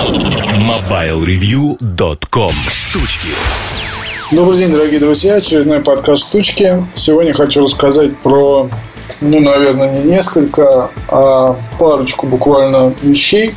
MobileReview.com Штучки Добрый день, дорогие друзья. Очередной подкаст «Штучки». Сегодня хочу рассказать про, ну, наверное, не несколько, а парочку буквально вещей.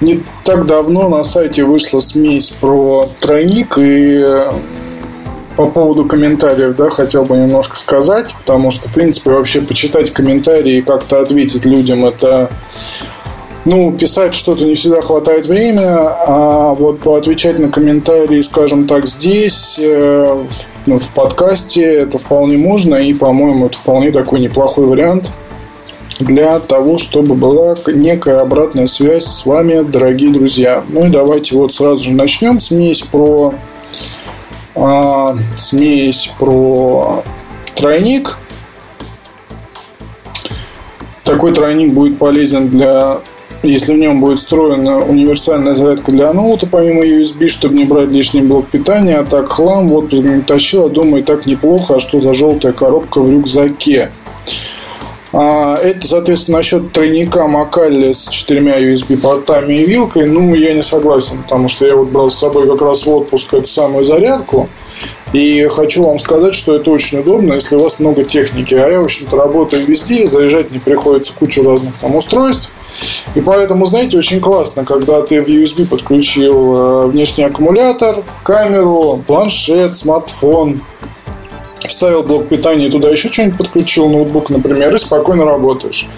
Не так давно на сайте вышла смесь про тройник и по поводу комментариев, да, хотел бы немножко сказать, потому что, в принципе, вообще почитать комментарии и как-то ответить людям это ну, писать что-то не всегда хватает времени, а вот поотвечать на комментарии, скажем так, здесь, э, в, ну, в подкасте, это вполне можно, и, по-моему, это вполне такой неплохой вариант для того, чтобы была некая обратная связь с вами, дорогие друзья. Ну и давайте вот сразу же начнем. Смесь про а, смесь про тройник. Такой тройник будет полезен для если в нем будет встроена универсальная зарядка для ноута, помимо USB, чтобы не брать лишний блок питания, а так хлам в отпуск не тащил, а думаю, так неплохо, а что за желтая коробка в рюкзаке. А, это, соответственно, насчет тройника Макалли с четырьмя USB-портами и вилкой. Ну, я не согласен, потому что я вот брал с собой как раз в отпуск эту самую зарядку. И хочу вам сказать, что это очень удобно, если у вас много техники. А я, в общем-то, работаю везде, заряжать не приходится кучу разных там устройств. И поэтому, знаете, очень классно, когда ты в USB подключил э, внешний аккумулятор, камеру, планшет, смартфон, вставил блок питания туда еще что-нибудь подключил, ноутбук, например, и спокойно работаешь.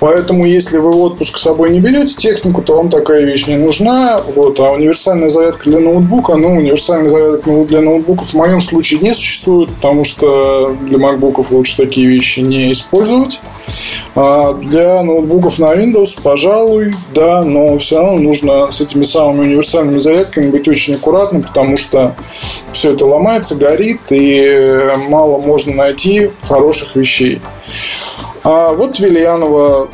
Поэтому, если вы отпуск с собой не берете технику, то вам такая вещь не нужна. Вот. А универсальная зарядка для ноутбука, ну, универсальная зарядка для ноутбуков в моем случае не существует, потому что для макбуков лучше такие вещи не использовать. А для ноутбуков на Windows, пожалуй, да, но все равно нужно с этими самыми универсальными зарядками быть очень аккуратным, потому что все это ломается, горит, и мало можно найти хороших вещей. А вот Вильянова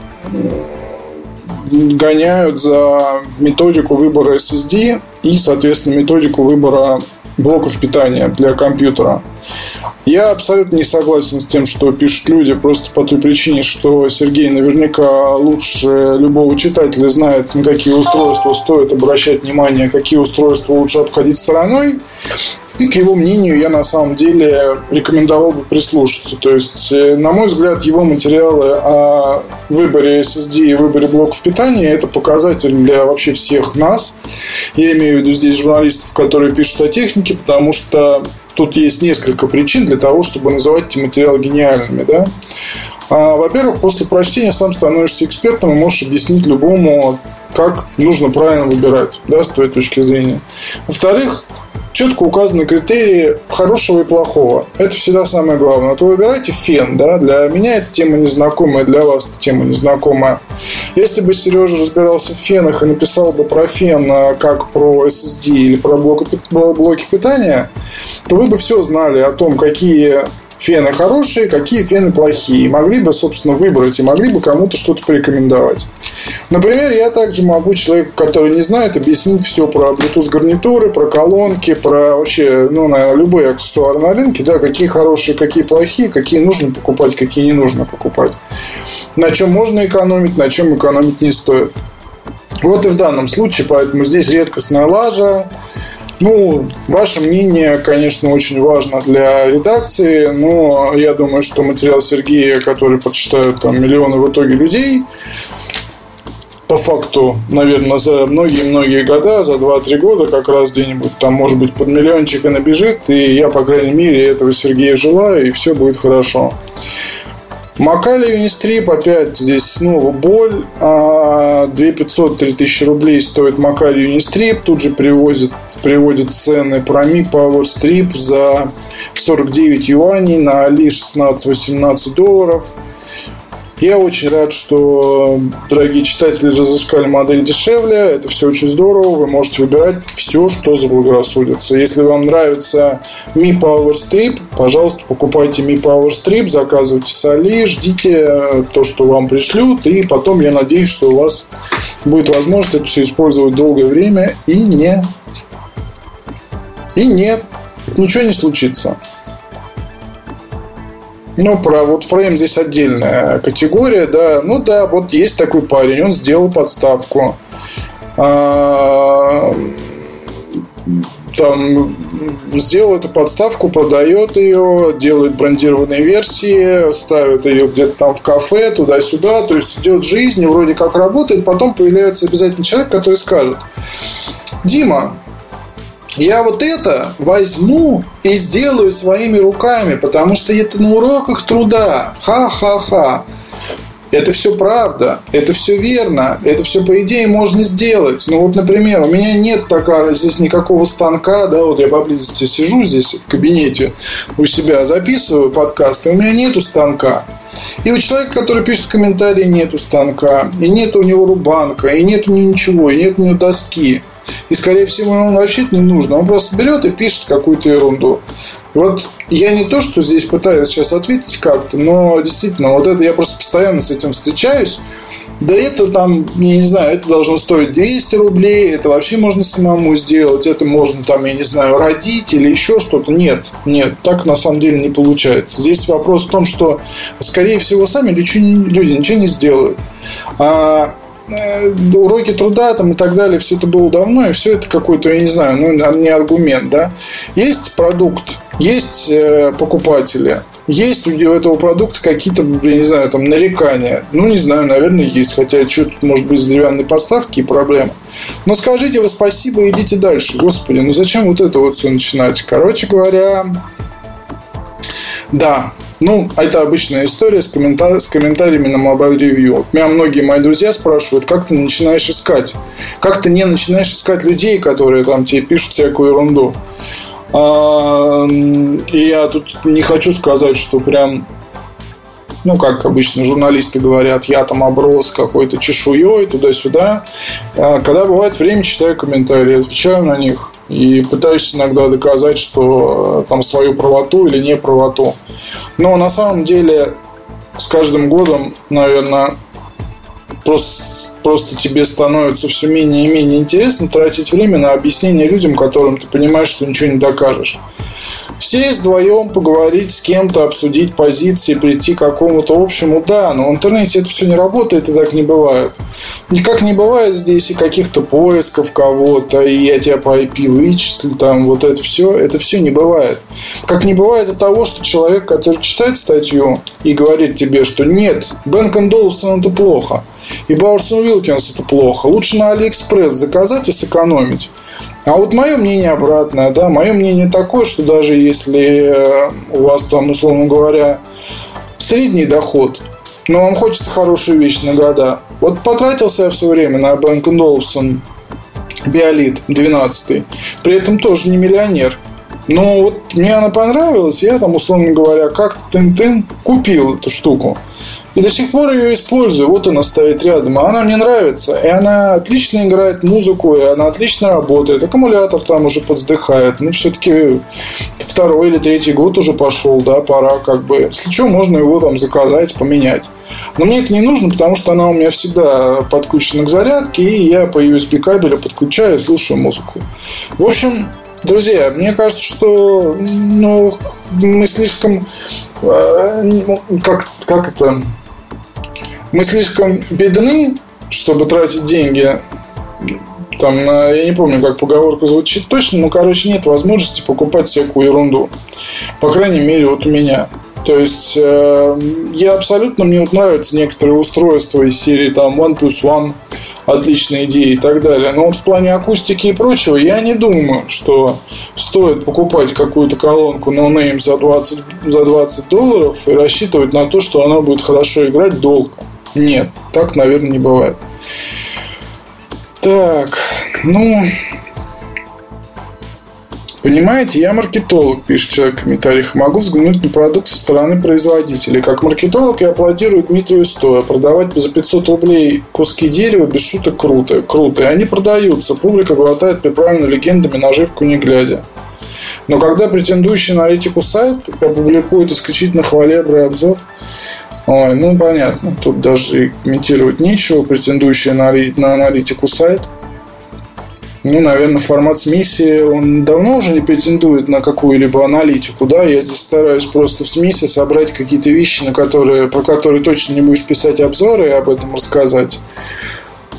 гоняют за методику выбора SSD и, соответственно, методику выбора блоков питания для компьютера. Я абсолютно не согласен с тем, что пишут люди, просто по той причине, что Сергей наверняка лучше любого читателя знает, на какие устройства стоит обращать внимание, какие устройства лучше обходить стороной. И к его мнению я на самом деле рекомендовал бы прислушаться. То есть, э, на мой взгляд, его материалы о выборе SSD и выборе блоков питания это показатель для вообще всех нас. Я имею в виду здесь журналистов, которые пишут о технике, потому что тут есть несколько причин для того, чтобы называть эти материалы гениальными. Да? А, во-первых, после прочтения сам становишься экспертом и можешь объяснить любому, как нужно правильно выбирать, да, с твоей точки зрения. Во-вторых, четко указаны критерии хорошего и плохого. Это всегда самое главное. Вот вы выбираете фен, да, для меня эта тема незнакомая, для вас эта тема незнакомая. Если бы Сережа разбирался в фенах и написал бы про фен а, как про SSD или про блоки питания, то вы бы все знали о том, какие фены хорошие, какие фены плохие. Могли бы, собственно, выбрать и могли бы кому-то что-то порекомендовать. Например, я также могу человеку, который не знает, объяснить все про Bluetooth гарнитуры, про колонки, про вообще, ну, наверное, любые аксессуары на рынке, да, какие хорошие, какие плохие, какие нужно покупать, какие не нужно покупать. На чем можно экономить, на чем экономить не стоит. Вот и в данном случае, поэтому здесь редкостная лажа, ну, ваше мнение, конечно, очень важно для редакции, но я думаю, что материал Сергея, который прочитают там миллионы в итоге людей, по факту, наверное, за многие-многие года, за 2-3 года как раз где-нибудь там, может быть, под миллиончик и набежит, и я, по крайней мере, этого Сергея желаю, и все будет хорошо. Макали Юнистрип, опять здесь снова боль. 2500-3000 а, рублей стоит Макали Юнистрип. Тут же привозит, приводит цены про Mi Power Strip за 49 юаней на Али 16-18 долларов. Я очень рад, что дорогие читатели разыскали модель дешевле. Это все очень здорово. Вы можете выбирать все, что заблагорассудится. Если вам нравится Mi Power Strip, пожалуйста, покупайте Mi Power Strip, заказывайте с Али, ждите то, что вам пришлют. И потом я надеюсь, что у вас будет возможность это все использовать долгое время и не... И нет, ничего не случится. Ну, про вот фрейм здесь отдельная категория, да. Ну да, вот есть такой парень, он сделал подставку. а, там сделал эту подставку, продает ее, делает брендированные версии, ставит ее где-то там в кафе, туда-сюда, то есть идет жизнь, вроде как работает, потом появляется обязательно человек, который скажет, Дима, я вот это возьму и сделаю своими руками, потому что это на уроках труда. Ха-ха-ха. Это все правда, это все верно, это все по идее можно сделать. Ну вот, например, у меня нет такого здесь никакого станка, да, вот я поблизости сижу здесь в кабинете у себя, записываю подкасты, у меня нету станка. И у человека, который пишет комментарии, нету станка, и нет у него рубанка, и нет у него ничего, и нет у него доски. И, скорее всего, ему вообще не нужно. Он просто берет и пишет какую-то ерунду. Вот я не то, что здесь пытаюсь сейчас ответить как-то, но действительно, вот это я просто постоянно с этим встречаюсь. Да это там, я не знаю, это должно стоить 200 рублей, это вообще можно самому сделать, это можно там, я не знаю, родить или еще что-то. Нет, нет, так на самом деле не получается. Здесь вопрос в том, что, скорее всего, сами люди ничего не сделают. А уроки труда там и так далее, все это было давно, и все это какой-то, я не знаю, ну, не аргумент, да. Есть продукт, есть э, покупатели, есть у этого продукта какие-то, я не знаю, там нарекания. Ну, не знаю, наверное, есть. Хотя, что тут может быть с деревянной подставки и проблемы. Но скажите вы спасибо и идите дальше. Господи, ну зачем вот это вот все начинать? Короче говоря, да, ну, это обычная история с, комментар- с комментариями на Mobile Review. Меня многие мои друзья спрашивают, как ты начинаешь искать? Как ты не начинаешь искать людей, которые там тебе пишут всякую ерунду? А, и я тут не хочу сказать, что прям ну, как обычно журналисты говорят, я там оброс какой-то чешуей туда-сюда. А, когда бывает время, читаю комментарии, отвечаю на них и пытаюсь иногда доказать, что э, там свою правоту или не правоту. Но на самом деле с каждым годом, наверное, просто, просто тебе становится все менее и менее интересно тратить время на объяснение людям, которым ты понимаешь, что ничего не докажешь. Сесть вдвоем, поговорить с кем-то, обсудить позиции, прийти к какому-то общему, да, но в интернете это все не работает и так не бывает. Никак не бывает здесь и каких-то поисков кого-то, и я тебя по IP вычислю, там вот это все, это все не бывает. Как не бывает и того, что человек, который читает статью и говорит тебе, что нет, Bang & Olufsen это плохо, и Bowers & Wilkins это плохо, лучше на Алиэкспресс заказать и сэкономить. А вот мое мнение обратное, да, мое мнение такое, что даже если э, у вас там, условно говоря, средний доход, но вам хочется хорошую вещь на года. Вот потратился я все время на Bang & Olufsen Биолит 12 При этом тоже не миллионер. Но вот мне она понравилась, я там, условно говоря, как тын-тын купил эту штуку. И до сих пор ее использую. Вот она стоит рядом. Она мне нравится. И она отлично играет музыку, и она отлично работает. Аккумулятор там уже подздыхает. Ну, все-таки второй или третий год уже пошел, да, пора как бы. Если что, можно его там заказать, поменять. Но мне это не нужно, потому что она у меня всегда подключена к зарядке, и я по USB кабелю подключаю и слушаю музыку. В общем, Друзья, мне кажется, что ну, мы слишком э, как, как это мы слишком бедны, чтобы тратить деньги там, на, я не помню, как поговорка звучит точно, но, короче, нет возможности покупать всякую ерунду. По крайней мере, вот у меня. То есть, э, я абсолютно, мне вот нравятся некоторые устройства из серии там OnePlus One, отличные идеи и так далее. Но вот в плане акустики и прочего, я не думаю, что стоит покупать какую-то колонку No Name за 20, за 20 долларов и рассчитывать на то, что она будет хорошо играть долго. Нет, так, наверное, не бывает. Так, ну, Понимаете, я маркетолог, пишет человек в комментариях. Могу взглянуть на продукт со стороны производителей. Как маркетолог я аплодирую Дмитрию Стоя. Продавать за 500 рублей куски дерева без шуток круто. Круто. И они продаются. Публика глотает приправленную легендами наживку не глядя. Но когда претендующий на аналитику сайт опубликует исключительно хвалебный обзор, Ой, ну понятно. Тут даже комментировать нечего. Претендующий на, на аналитику сайт. Ну, наверное, формат с миссии, он давно уже не претендует на какую-либо аналитику, да, я здесь стараюсь просто в смисе собрать какие-то вещи, на которые, про которые точно не будешь писать обзоры и об этом рассказать.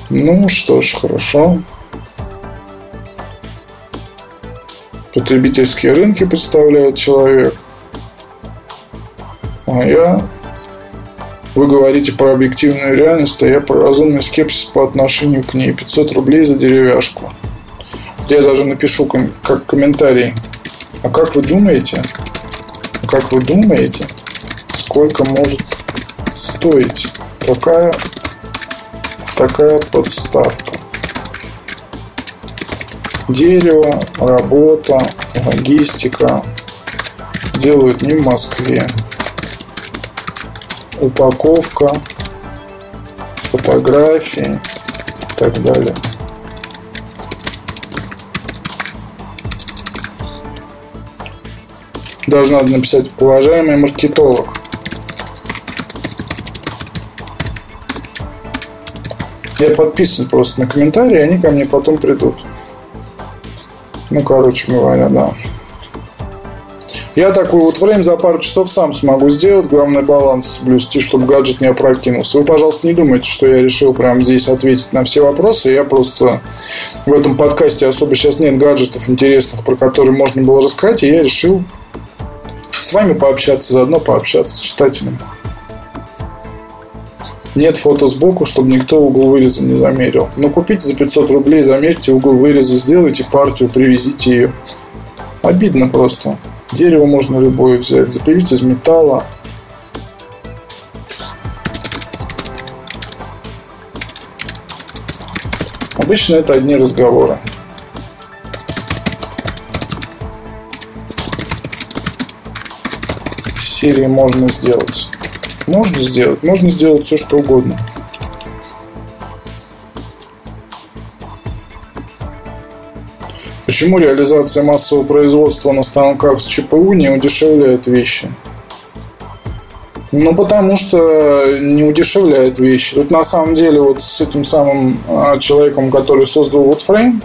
Ну что ж, хорошо. Потребительские рынки представляет человек. А я... Вы говорите про объективную реальность, а я про разумный скепсис по отношению к ней. 500 рублей за деревяшку. Я даже напишу ком- как комментарий. А как вы думаете, как вы думаете, сколько может стоить такая, такая подставка? Дерево, работа, логистика делают не в Москве. Упаковка, фотографии и так далее. Даже надо написать уважаемый маркетолог. Я подписан просто на комментарии, они ко мне потом придут. Ну, короче говоря, да. Я такой вот время за пару часов сам смогу сделать. Главное баланс соблюсти, чтобы гаджет не опрокинулся. Вы, пожалуйста, не думайте, что я решил прямо здесь ответить на все вопросы. Я просто в этом подкасте особо сейчас нет гаджетов интересных, про которые можно было рассказать. И я решил с вами пообщаться, заодно пообщаться с читателем. Нет фото сбоку, чтобы никто угол выреза не замерил. Но купите за 500 рублей, замерьте угол выреза, сделайте партию, привезите ее. Обидно просто. Дерево можно любое взять, запилить из металла. Обычно это одни разговоры. серии можно сделать? Можно сделать. Можно сделать все, что угодно. Почему реализация массового производства на станках с ЧПУ не удешевляет вещи? Ну, потому что не удешевляет вещи. Тут на самом деле вот с этим самым а, человеком, который создал Woodframe,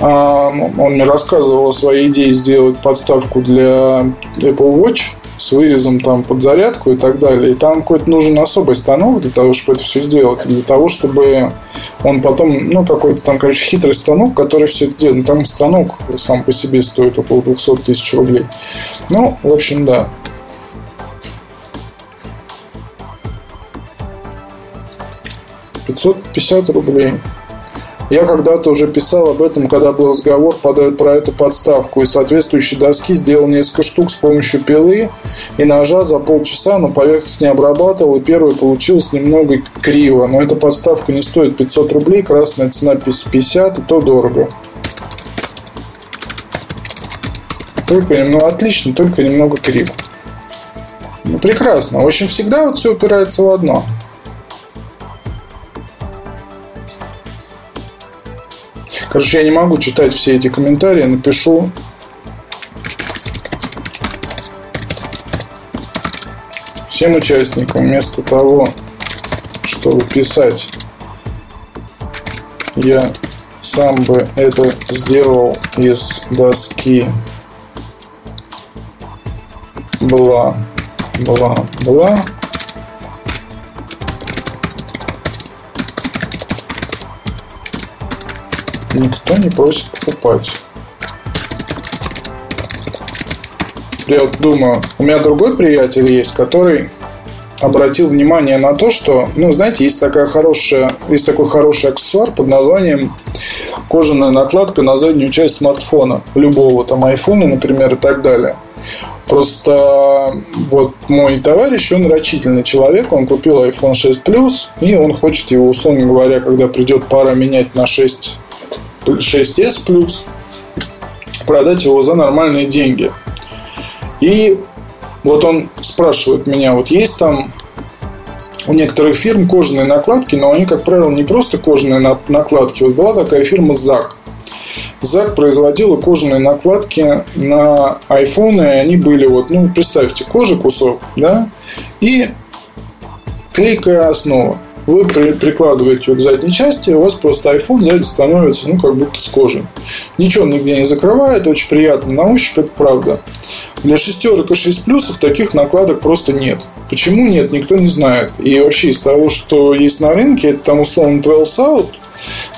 а, он мне рассказывал о своей идее сделать подставку для Apple Watch – с вырезом там под зарядку и так далее. И там какой-то нужен особый станок для того, чтобы это все сделать. Для того, чтобы он потом, ну, какой-то там, короче, хитрый станок, который все это делает. Ну, там станок сам по себе стоит около 200 тысяч рублей. Ну, в общем, да. Пятьсот пятьдесят рублей. Я когда-то уже писал об этом, когда был разговор про эту подставку. И соответствующие доски сделал несколько штук с помощью пилы и ножа за полчаса, но поверхность не обрабатывал. И первое получилось немного криво. Но эта подставка не стоит 500 рублей, красная цена 50, и то дорого. Только немного отлично, только немного криво. Ну, прекрасно. В общем, всегда вот все упирается в одно – Короче, я не могу читать все эти комментарии, напишу. Всем участникам вместо того, чтобы писать, я сам бы это сделал из доски бла бла бла никто не просит покупать. Я вот думаю, у меня другой приятель есть, который обратил внимание на то, что, ну, знаете, есть такая хорошая, есть такой хороший аксессуар под названием кожаная накладка на заднюю часть смартфона, любого там айфона, например, и так далее. Просто вот мой товарищ, он рачительный человек, он купил iPhone 6 Plus, и он хочет его, условно говоря, когда придет пара менять на 6 6s Plus, продать его за нормальные деньги. И вот он спрашивает меня, вот есть там у некоторых фирм кожаные накладки, но они, как правило, не просто кожаные накладки. Вот была такая фирма ZAC. ZAC производила кожаные накладки на iPhone, и они были вот, ну, представьте, кожа кусок, да, и клейкая основа. Вы при, прикладываете к задней части, у вас просто iPhone сзади становится, ну, как будто с кожи. Ничего нигде не закрывает, очень приятно на ощупь, это правда. Для шестерок и 6 плюсов таких накладок просто нет. Почему нет, никто не знает. И вообще из того, что есть на рынке, это там условно 12 out,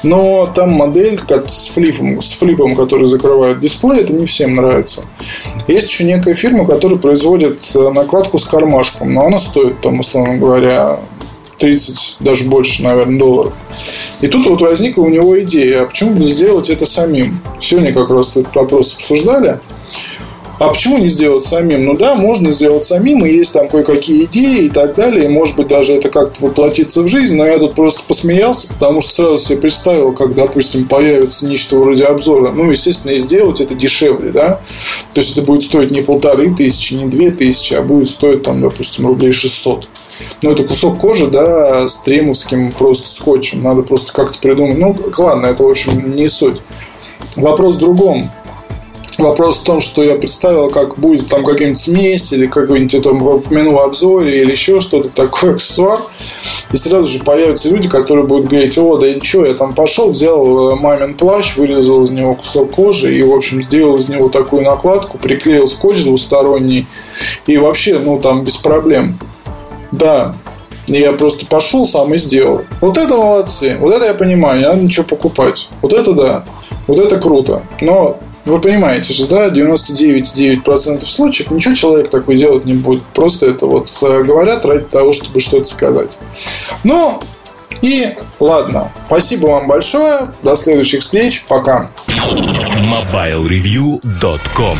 но там модель как с флипом, с флипом, который закрывает дисплей, это не всем нравится. Есть еще некая фирма, которая производит э, накладку с кармашком, но она стоит, там, условно говоря, 30, даже больше, наверное, долларов. И тут вот возникла у него идея, а почему бы не сделать это самим? Сегодня как раз этот вопрос обсуждали. А почему не сделать самим? Ну да, можно сделать самим, и есть там кое-какие идеи и так далее. И может быть даже это как-то воплотиться в жизнь. Но я тут просто посмеялся, потому что сразу себе представил, как, допустим, появится нечто вроде обзора. Ну, естественно, и сделать это дешевле, да. То есть это будет стоить не полторы тысячи, не две тысячи, а будет стоить там, допустим, рублей 600. Ну, это кусок кожи, да, с тремовским просто скотчем. Надо просто как-то придумать. Ну, ладно, это, в общем, не суть. Вопрос в другом. Вопрос в том, что я представил, как будет там какая-нибудь смесь или какой-нибудь это упомянул в обзоре или еще что-то такое, аксессуар. И сразу же появятся люди, которые будут говорить, о, да ничего, я там пошел, взял э, мамин плащ, вырезал из него кусок кожи и, в общем, сделал из него такую накладку, приклеил скотч двусторонний и вообще, ну, там без проблем. Да, я просто пошел сам и сделал. Вот это молодцы. Вот это я понимаю, не надо ничего покупать. Вот это да. Вот это круто. Но вы понимаете же, да, 99,9% случаев ничего человек такой делать не будет. Просто это вот э, говорят ради того, чтобы что-то сказать. Ну, и ладно. Спасибо вам большое. До следующих встреч. Пока. MobileReview.com